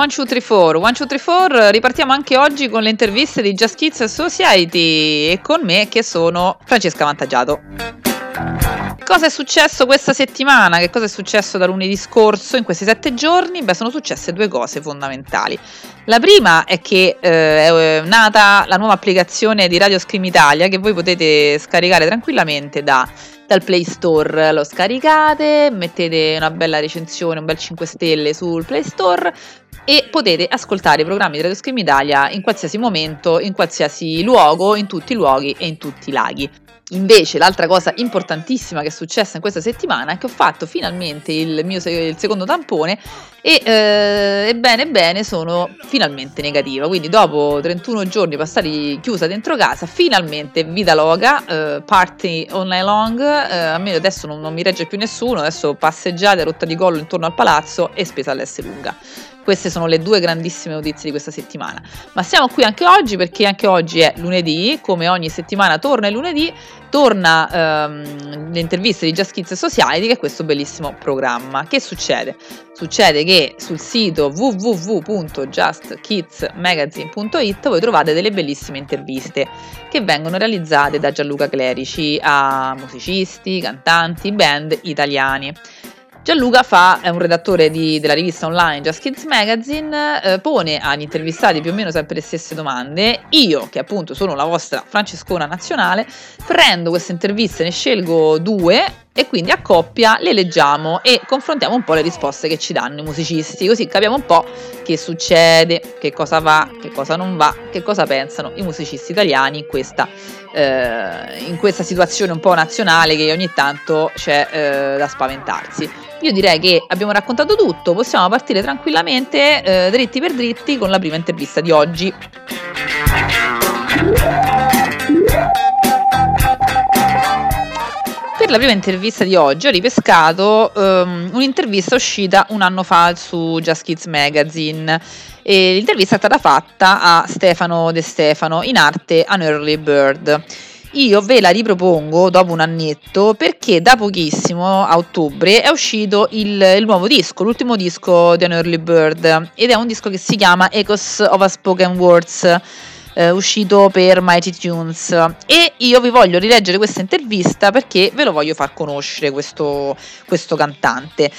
One, two, three, four. One, two, three, four. Ripartiamo anche oggi con le interviste di Just Kids Society e con me che sono Francesca Vantaggiato. Cosa è successo questa settimana? Che cosa è successo da lunedì scorso in questi sette giorni? Beh, sono successe due cose fondamentali. La prima è che eh, è nata la nuova applicazione di Radio Scream Italia che voi potete scaricare tranquillamente da dal Play Store lo scaricate, mettete una bella recensione, un bel 5 stelle sul Play Store e potete ascoltare i programmi di Radio Scream Italia in qualsiasi momento, in qualsiasi luogo, in tutti i luoghi e in tutti i laghi. Invece l'altra cosa importantissima che è successa in questa settimana è che ho fatto finalmente il mio il secondo tampone e eh, ebbene bene sono finalmente negativa, quindi dopo 31 giorni passati chiusa dentro casa, finalmente vita loga, eh, party night long, eh, a adesso non, non mi regge più nessuno, adesso passeggiate, rotta di collo intorno al palazzo e spesa all'S lunga. Queste sono le due grandissime notizie di questa settimana. Ma siamo qui anche oggi perché anche oggi è lunedì, come ogni settimana torna il lunedì, torna ehm, le interviste di Just Kids Society, che è questo bellissimo programma. Che succede? Succede che sul sito www.justkidsmagazine.it voi trovate delle bellissime interviste che vengono realizzate da Gianluca Clerici a musicisti, cantanti, band italiani. Gianluca fa, è un redattore di, della rivista online Just Kids Magazine, eh, pone agli intervistati più o meno sempre le stesse domande. Io, che appunto sono la vostra Francescona nazionale, prendo queste interviste, ne scelgo due e quindi a coppia le leggiamo e confrontiamo un po' le risposte che ci danno i musicisti, così capiamo un po' che succede, che cosa va, che cosa non va, che cosa pensano i musicisti italiani in questa, eh, in questa situazione un po' nazionale che ogni tanto c'è eh, da spaventarsi. Io direi che abbiamo raccontato tutto, possiamo partire tranquillamente eh, dritti per dritti con la prima intervista di oggi. La prima intervista di oggi ho ripescato um, un'intervista uscita un anno fa su Just Kids Magazine. E l'intervista è stata fatta a Stefano De Stefano, in arte An Early Bird. Io ve la ripropongo dopo un annetto perché da pochissimo, a ottobre, è uscito il, il nuovo disco, l'ultimo disco di An Early Bird ed è un disco che si chiama Echoes of a Spoken Words. Eh, uscito per Mighty Tunes e io vi voglio rileggere questa intervista perché ve lo voglio far conoscere questo, questo cantante.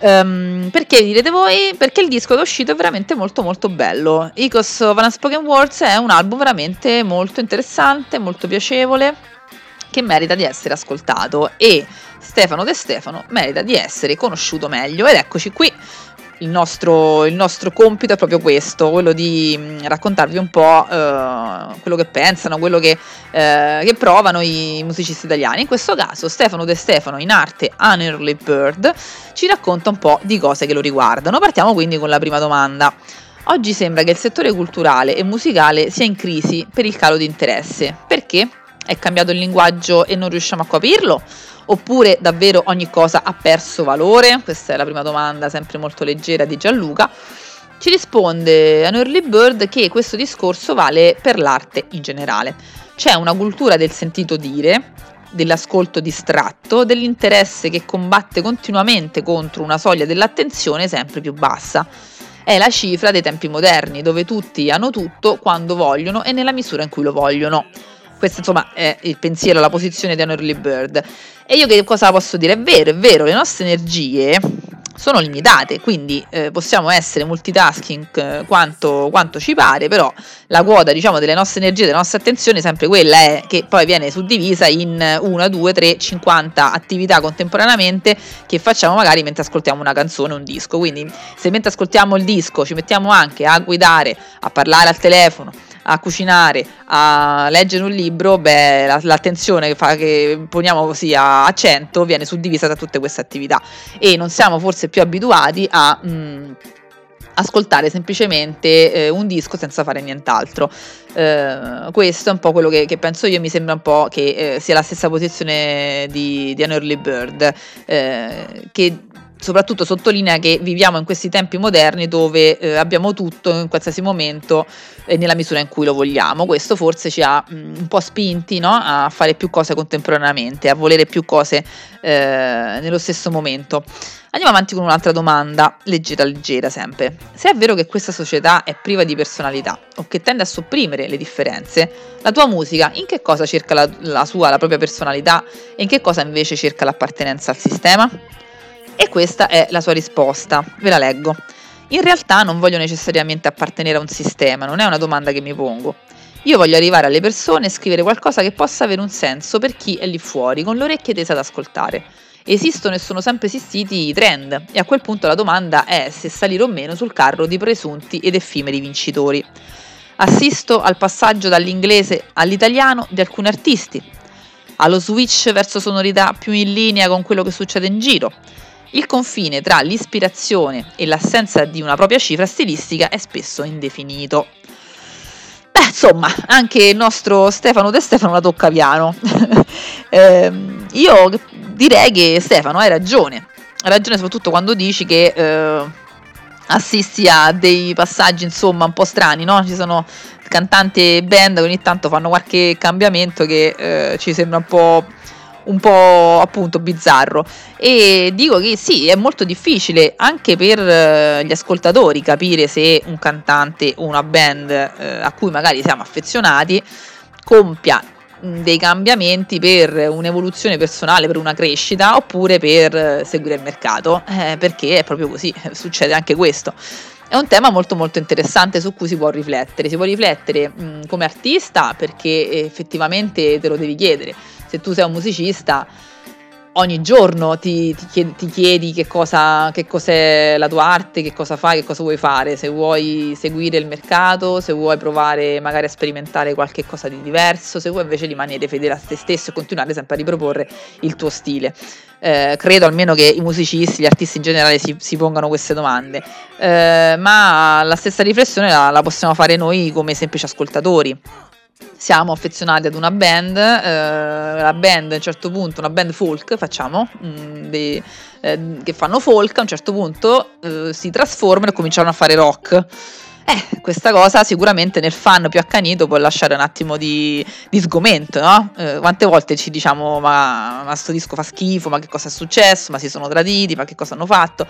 Um, perché direte voi? Perché il disco che è uscito è veramente molto molto bello. Icos of Unspoken Words è un album veramente molto interessante, molto piacevole, che merita di essere ascoltato e Stefano De Stefano merita di essere conosciuto meglio ed eccoci qui il nostro, il nostro, compito è proprio questo, quello di mm, raccontarvi un po' eh, quello che pensano, quello che, eh, che, provano i musicisti italiani. In questo caso Stefano De Stefano, in arte An Early Bird, ci racconta un po' di cose che lo riguardano. Partiamo quindi con la prima domanda. Oggi sembra che il settore culturale e musicale sia in crisi per il calo di interesse. Perché? È cambiato il linguaggio e non riusciamo a capirlo? Oppure davvero ogni cosa ha perso valore? Questa è la prima domanda, sempre molto leggera di Gianluca. Ci risponde an Early Bird che questo discorso vale per l'arte in generale. C'è una cultura del sentito dire, dell'ascolto distratto, dell'interesse che combatte continuamente contro una soglia dell'attenzione sempre più bassa. È la cifra dei tempi moderni, dove tutti hanno tutto quando vogliono e nella misura in cui lo vogliono. Questo insomma è il pensiero, la posizione di An Early Bird. E io che cosa posso dire? È vero, è vero, le nostre energie sono limitate, quindi eh, possiamo essere multitasking eh, quanto, quanto, ci pare, però la quota diciamo, delle nostre energie, della nostra attenzione è sempre quella è che poi viene suddivisa in 1, 2, 3, 50 attività contemporaneamente che facciamo magari mentre ascoltiamo una canzone, un disco. Quindi se mentre ascoltiamo il disco ci mettiamo anche a guidare, a parlare al telefono, a cucinare, a leggere un libro, beh, la, l'attenzione che, fa, che poniamo così a, a 100 viene suddivisa tra tutte queste attività e non siamo forse più abituati a... Mh, mm, ascoltare semplicemente eh, un disco senza fare nient'altro. Eh, questo è un po' quello che, che, penso io, mi sembra un po' che eh, sia la stessa posizione di, di An Early Bird, eh, che soprattutto sottolinea che viviamo in questi tempi moderni dove eh, abbiamo tutto in qualsiasi momento e nella misura in cui lo vogliamo. Questo forse ci ha mh, mm, un po' spinti no? a fare più cose contemporaneamente, a volere più cose eh, nello stesso momento. Andiamo avanti con un'altra domanda, leggera leggera sempre. Se è vero che questa società è priva di personalità o che tende a sopprimere le differenze, la tua musica in che cosa cerca la, la sua, la propria personalità e in che cosa invece cerca l'appartenenza al sistema? E questa è la sua risposta, ve la leggo. In realtà non voglio necessariamente appartenere a un sistema, non è una domanda che mi pongo. Io voglio arrivare alle persone e scrivere qualcosa che possa avere un senso per chi è lì fuori, con le orecchie tese ad ascoltare. Esistono e sono sempre esistiti i trend e a quel punto la domanda è se salire o meno sul carro di presunti ed effimeri vincitori. Assisto al passaggio dall'inglese all'italiano di alcuni artisti, allo switch verso sonorità più in linea con quello che succede in giro. Il confine tra l'ispirazione e l'assenza di una propria cifra stilistica è spesso indefinito. Beh, insomma, anche il nostro Stefano De Stefano la tocca piano. eh, io direi che Stefano hai ragione, hai ragione soprattutto quando dici che eh, assisti a dei passaggi insomma un po' strani, no? Ci sono cantanti e band che ogni tanto fanno qualche cambiamento che eh, ci sembra un po' un po' appunto bizzarro. E dico che sì è molto difficile anche per eh, gli ascoltatori capire se un cantante o una band eh, a cui magari siamo affezionati compia dei cambiamenti per un'evoluzione personale, per una crescita, oppure per eh, seguire il mercato, eh, perché è proprio così, succede anche questo. È un tema molto molto interessante su cui si può riflettere, si può riflettere mh, come artista perché effettivamente te lo devi chiedere, se tu sei un musicista ogni giorno ti, ti, chiedi, ti chiedi che, cosa, che cos'è la tua arte, che cosa fai, che cosa vuoi fare, se vuoi seguire il mercato, se vuoi provare magari a sperimentare qualche cosa di diverso, se vuoi invece rimanere fedele a te stesso e continuare sempre a riproporre il tuo stile. Eh, credo almeno che i musicisti, gli artisti in generale si, si pongano queste domande, eh, ma la stessa riflessione la, la possiamo fare noi come semplici ascoltatori siamo affezionati ad una band, eh, la band a un certo punto, una band folk facciamo, mh, mm, dei, eh, che fanno folk, a un certo punto eh, si trasformano e cominciano a fare rock. Eh, questa cosa sicuramente nel fan più accanito può lasciare un attimo di, di sgomento, no? Eh, quante volte ci diciamo ma, ma sto disco fa schifo, ma che cosa è successo, ma si sono traditi, ma che cosa hanno fatto?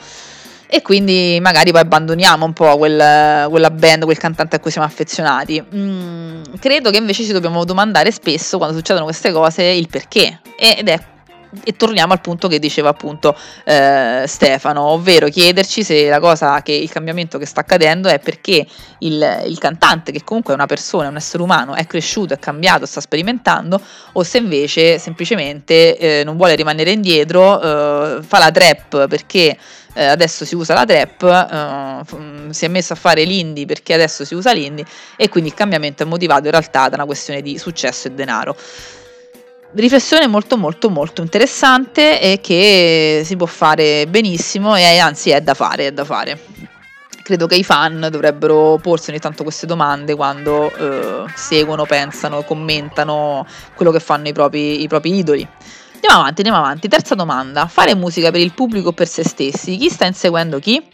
E quindi magari poi abbandoniamo un po' quel, quella band, quel cantante a cui siamo affezionati. Mm, credo che invece ci dobbiamo domandare spesso quando succedono queste cose il perché ed è e torniamo al punto che diceva appunto eh, Stefano, ovvero chiederci se la cosa che il cambiamento che sta accadendo è perché il, il, cantante, che comunque è una persona, è un essere umano, è cresciuto, è cambiato, sta sperimentando, o se invece semplicemente eh, non vuole rimanere indietro, eh, fa la trap perché eh, adesso si usa la trap, eh, si è messo a fare l'indie perché adesso si usa l'indie e quindi il cambiamento è motivato in realtà da una questione di successo e denaro riflessione molto molto molto interessante e che si può fare benissimo e anzi è da fare, è da fare. Credo che i fan dovrebbero porsi ogni tanto queste domande quando eh, seguono, pensano, commentano quello che fanno i propri, i propri idoli. Andiamo avanti, andiamo avanti. Terza domanda. Fare musica per il pubblico o per se stessi? Chi sta inseguendo chi?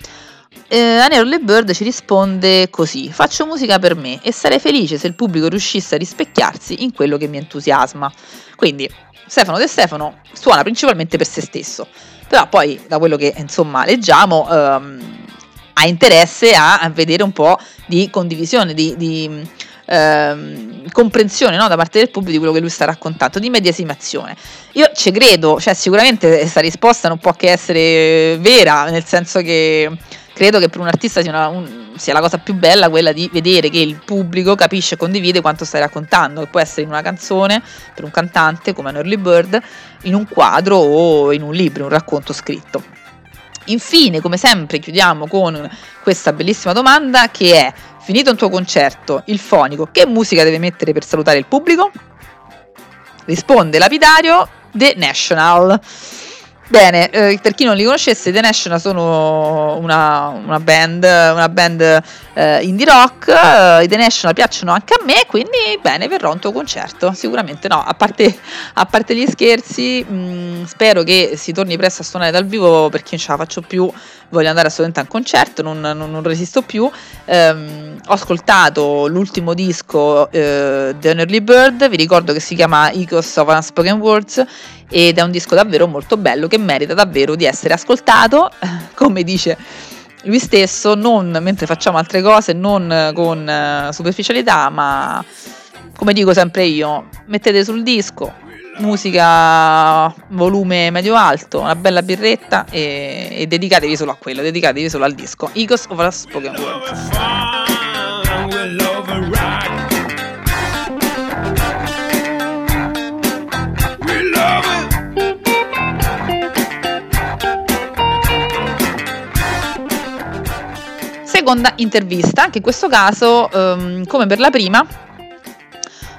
Eh, Anero Bird ci risponde così: Faccio musica per me e sarei felice se il pubblico riuscisse a rispecchiarsi in quello che mi entusiasma. Quindi Stefano De Stefano suona principalmente per se stesso, però poi da quello che insomma leggiamo ehm, ha interesse a, vedere un po' di condivisione, di, di ehm, comprensione no, da parte del pubblico di quello che lui sta raccontando, di medesimazione. Io ci credo, cioè sicuramente questa risposta non può che essere vera, nel senso che credo che per un artista sia, una, un, sia, la cosa più bella quella di vedere che il pubblico capisce e condivide quanto stai raccontando, che può essere in una canzone, per un cantante come un early bird, in un quadro o in un libro, un racconto scritto. Infine, come sempre, chiudiamo con questa bellissima domanda che è, finito un tuo concerto, il fonico, che musica deve mettere per salutare il pubblico? Risponde lapidario The National. Bene, eh, per chi non li conoscesse, The National sono una, una band, una band eh, indie rock. Eh, I The National piacciono anche a me, quindi bene, verrò a un tuo concerto. Sicuramente no, a parte, a parte gli scherzi, mh, mm, spero che si torni presto a suonare dal vivo perché non ce la faccio più. Voglio andare assolutamente a un concerto, non, non, non resisto più. Um, ho ascoltato l'ultimo disco uh, The Early Bird, vi ricordo che si chiama Ecos of Unspoken Words ed è un disco davvero molto bello che merita davvero di essere ascoltato, come dice lui stesso, non mentre facciamo altre cose, non con uh, superficialità, ma come dico sempre io, mettete sul disco musica volume medio alto, una bella birretta e, e dedicatevi solo a quello, dedicatevi solo al disco. Icos of a Spoken Word. seconda intervista, anche in questo caso, um, come per la prima,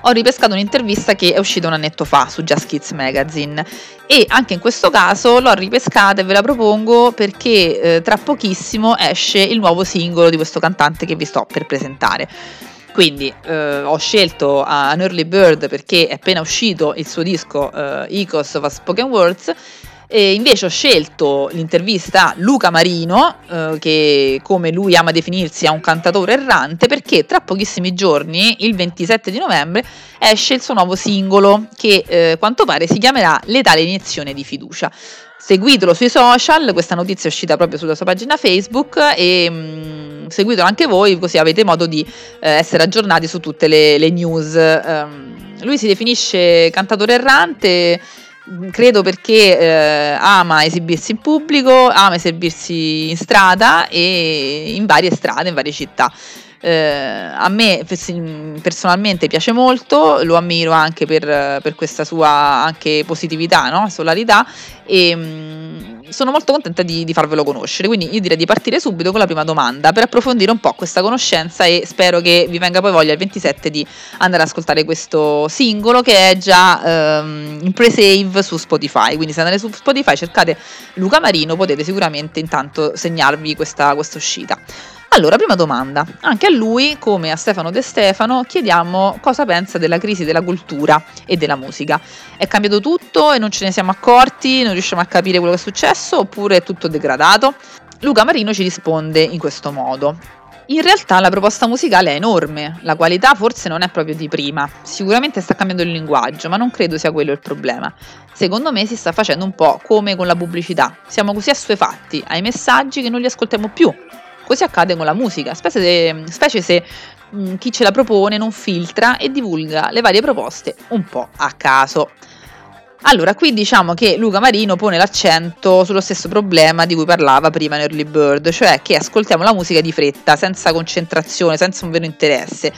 ho ripescato un'intervista che è uscita un annetto fa su Just Kids Magazine e anche in questo caso l'ho ripescata e ve la propongo perché eh, tra pochissimo esce il nuovo singolo di questo cantante che vi sto per presentare. Quindi eh, ho scelto An Early Bird perché è appena uscito il suo disco eh, Ecos of a Spoken Words e invece ho scelto l'intervista a Luca Marino, eh, che come lui ama definirsi è un cantatore errante, perché tra pochissimi giorni, il 27 di novembre, esce il suo nuovo singolo che eh, quanto pare si chiamerà Letale iniezione di fiducia. Seguitelo sui social, questa notizia è uscita proprio sulla sua pagina Facebook e mh, mm, seguitelo anche voi così avete modo di eh, essere aggiornati su tutte le, le news. Um, lui si definisce cantatore errante credo perché eh, ama esibirsi in pubblico, ama esibirsi in strada e in varie strade, in varie città. Eh, a me personalmente piace molto, lo ammiro anche per, per questa sua anche positività, no? solarità e mh, mm, sono molto contenta di, di, farvelo conoscere. Quindi io direi di partire subito con la prima domanda per approfondire un po' questa conoscenza e spero che vi venga poi voglia il 27 di andare ad ascoltare questo singolo che è già ehm, in pre-save su Spotify. Quindi se andate su Spotify cercate Luca Marino potete sicuramente intanto segnarvi questa, questa uscita. Allora, prima domanda. Anche a lui, come a Stefano De Stefano, chiediamo cosa pensa della crisi della cultura e della musica. È cambiato tutto e non ce ne siamo accorti, non riusciamo a capire quello che è successo oppure è tutto degradato? Luca Marino ci risponde in questo modo. In realtà la proposta musicale è enorme, la qualità forse non è proprio di prima, sicuramente sta cambiando il linguaggio, ma non credo sia quello il problema. Secondo me si sta facendo un po' come con la pubblicità, siamo così assuefatti ai messaggi che non li ascoltiamo più, Così accade con la musica, specie se, specie se mh, chi ce la propone non filtra e divulga le varie proposte un po' a caso. Allora, qui diciamo che Luca Marino pone l'accento sullo stesso problema di cui parlava prima in Early Bird, cioè che ascoltiamo la musica di fretta, senza concentrazione, senza un vero interesse.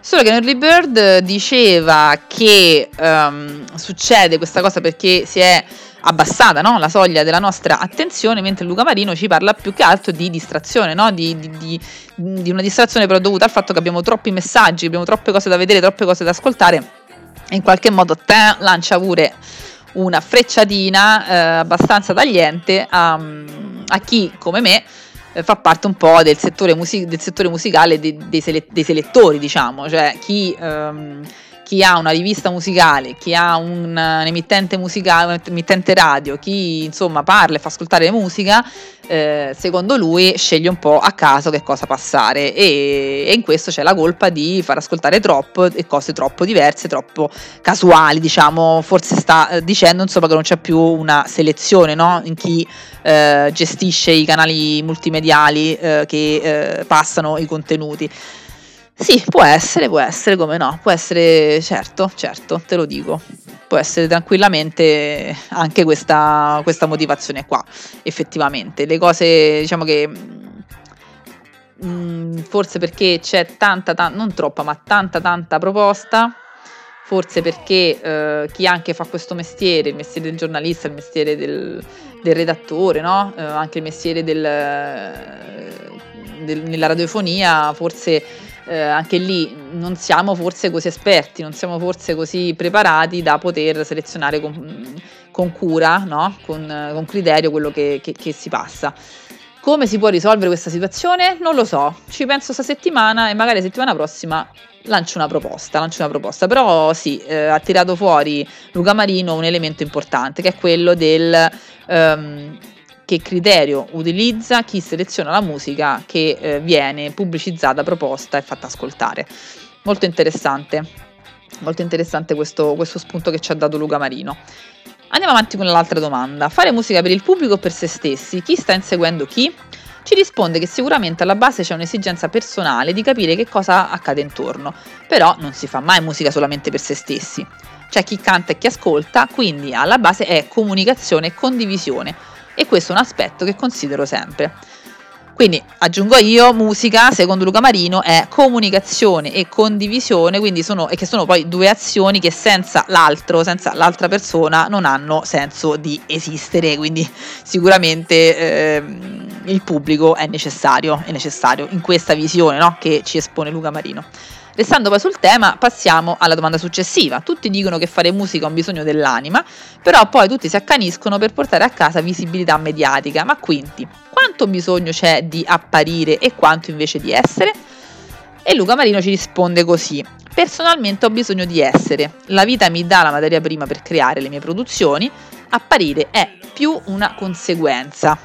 Solo che in Early Bird diceva che um, succede questa cosa perché si è abbassata no? la soglia della nostra attenzione, mentre Luca Marino ci parla più che altro di distrazione, no? di, di, di, di, una distrazione però dovuta al fatto che abbiamo troppi messaggi, abbiamo troppe cose da vedere, troppe cose da ascoltare e in qualche modo te lancia pure una frecciatina eh, abbastanza tagliente a, a, chi come me eh, fa parte un po' del settore, music- del settore musicale dei, dei, sele- dei, selettori, diciamo, cioè chi... Ehm, chi ha una rivista musicale, chi ha un, un'emittente musicale, un'emittente radio, chi insomma parla e fa ascoltare musica, eh, secondo lui sceglie un po' a caso che cosa passare e, e, in questo c'è la colpa di far ascoltare troppo e cose troppo diverse, troppo casuali, diciamo, forse sta eh, dicendo insomma che non c'è più una selezione no? in chi eh, gestisce i canali multimediali eh, che eh, passano i contenuti. Sì, può essere, può essere, come no, può essere, certo, certo, te lo dico, può essere tranquillamente anche questa, questa motivazione qua, effettivamente. Le cose, diciamo che mm, forse perché c'è tanta, tanta, non troppa, ma tanta, tanta proposta, forse perché eh, chi anche fa questo mestiere, il mestiere del giornalista, il mestiere del, del redattore, no? eh, anche il mestiere del, del, nella radiofonia, forse eh, anche lì non siamo forse così esperti, non siamo forse così preparati da poter selezionare con, con cura, no? con, con, criterio quello che, che, che si passa. Come si può risolvere questa situazione? Non lo so, ci penso sta settimana e magari settimana prossima lancio una proposta, lancio una proposta, però sì, eh, ha tirato fuori Luca Marino un elemento importante che è quello del um, che criterio utilizza chi seleziona la musica che eh, viene pubblicizzata, proposta e fatta ascoltare. Molto interessante, molto interessante questo, questo spunto che ci ha dato Luca Marino. Andiamo avanti con l'altra domanda. Fare musica per il pubblico o per se stessi? Chi sta inseguendo chi? Ci risponde che sicuramente alla base c'è un'esigenza personale di capire che cosa accade intorno, però non si fa mai musica solamente per se stessi. C'è chi canta e chi ascolta, quindi alla base è comunicazione e condivisione e questo è un aspetto che considero sempre. Quindi aggiungo io, musica, secondo Luca Marino, è comunicazione e condivisione, quindi sono, e che sono poi due azioni che senza l'altro, senza l'altra persona, non hanno senso di esistere. Quindi sicuramente eh, il pubblico è necessario, è necessario in questa visione no? che ci espone Luca Marino. Restando poi sul tema, passiamo alla domanda successiva. Tutti dicono che fare musica ha un bisogno dell'anima, però poi tutti si accaniscono per portare a casa visibilità mediatica. Ma quindi, quanto bisogno c'è di apparire e quanto invece di essere? E Luca Marino ci risponde così. Personalmente ho bisogno di essere. La vita mi dà la materia prima per creare le mie produzioni. Apparire è più una conseguenza.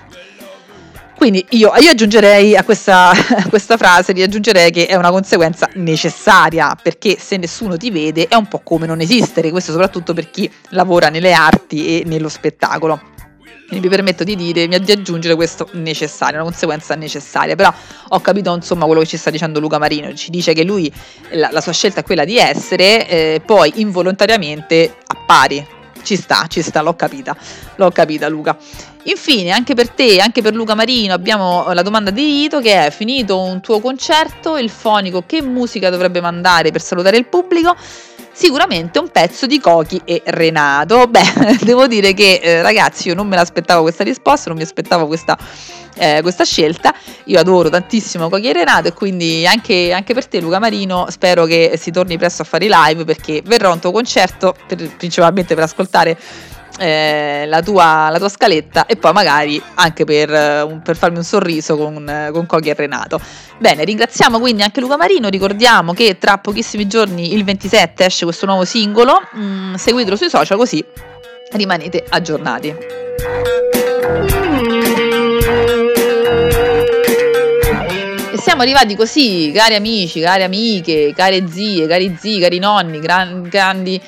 Quindi io, io aggiungerei a questa, a questa frase, che è una conseguenza necessaria, perché se nessuno ti vede è un po' come non esistere, questo soprattutto per chi lavora nelle arti e nello spettacolo. Quindi mi permetto di dire, di aggiungere questo necessario, una conseguenza necessaria, però ho capito insomma quello che ci sta dicendo Luca Marino, ci dice che lui, la, la sua scelta è quella di essere, eh, poi involontariamente appari, ci sta, ci sta, l'ho capita, l'ho capita Luca. Infine, anche per te, anche per Luca Marino, abbiamo la domanda di Rito che è finito un tuo concerto, il fonico che musica dovrebbe mandare per salutare il pubblico? Sicuramente un pezzo di Cochi e Renato. Beh, devo dire che eh, ragazzi io non me l'aspettavo questa risposta, non mi aspettavo questa eh, questa scelta. Io adoro tantissimo Cochi e Renato e quindi anche, anche, per te Luca Marino spero che si torni presto a fare i live perché verrò a un tuo concerto per, principalmente per ascoltare eh, la, tua, la, tua, scaletta e poi magari anche per, uh, per farmi un sorriso con, uh, con Cochi e Renato. Bene, ringraziamo quindi anche Luca Marino, ricordiamo che tra pochissimi giorni, il 27, esce questo nuovo singolo, mm, seguitelo sui social così rimanete aggiornati. siamo arrivati così, cari amici, cari amiche, care zie, cari zii, cari nonni, gran, grandi,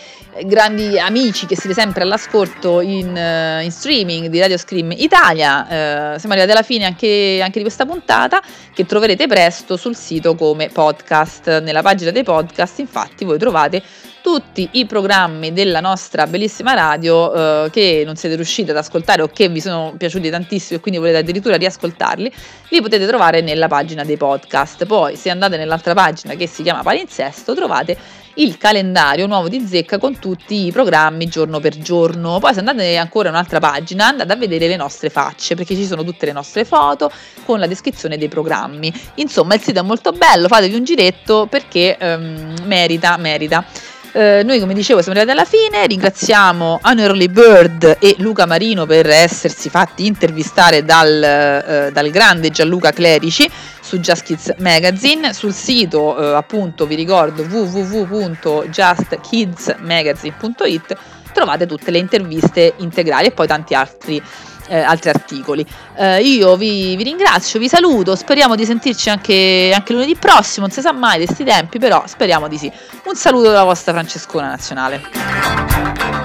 grandi amici che siete sempre all'ascolto in, uh, in streaming di Radio Scream Italia. Uh, siamo arrivati alla fine anche, anche, di questa puntata che troverete presto sul sito come podcast. Nella pagina dei podcast infatti voi trovate tutti i programmi della nostra bellissima radio eh, che non siete riusciti ad ascoltare o che vi sono piaciuti tantissimo e quindi volete addirittura riascoltarli, li potete trovare nella pagina dei podcast. Poi se andate nell'altra pagina che si chiama Palinsesto trovate il calendario nuovo di Zecca con tutti i programmi giorno per giorno. Poi se andate ancora in un'altra pagina andate a vedere le nostre facce perché ci sono tutte le nostre foto con la descrizione dei programmi. Insomma il sito è molto bello, fatevi un giretto perché um, merita, merita. Eh, noi come dicevo siamo arrivati alla fine, ringraziamo Unearly Bird e Luca Marino per essersi fatti intervistare dal, eh, dal grande Gianluca Clerici su Just Kids Magazine, sul sito eh, appunto vi ricordo www.justkidsmagazine.it trovate tutte le interviste integrali e poi tanti altri eh, altri articoli. Eh, io vi, vi, ringrazio, vi saluto, speriamo di sentirci anche, anche lunedì prossimo, non si sa mai di questi tempi, però speriamo di sì. Un saluto dalla vostra Francescona Nazionale.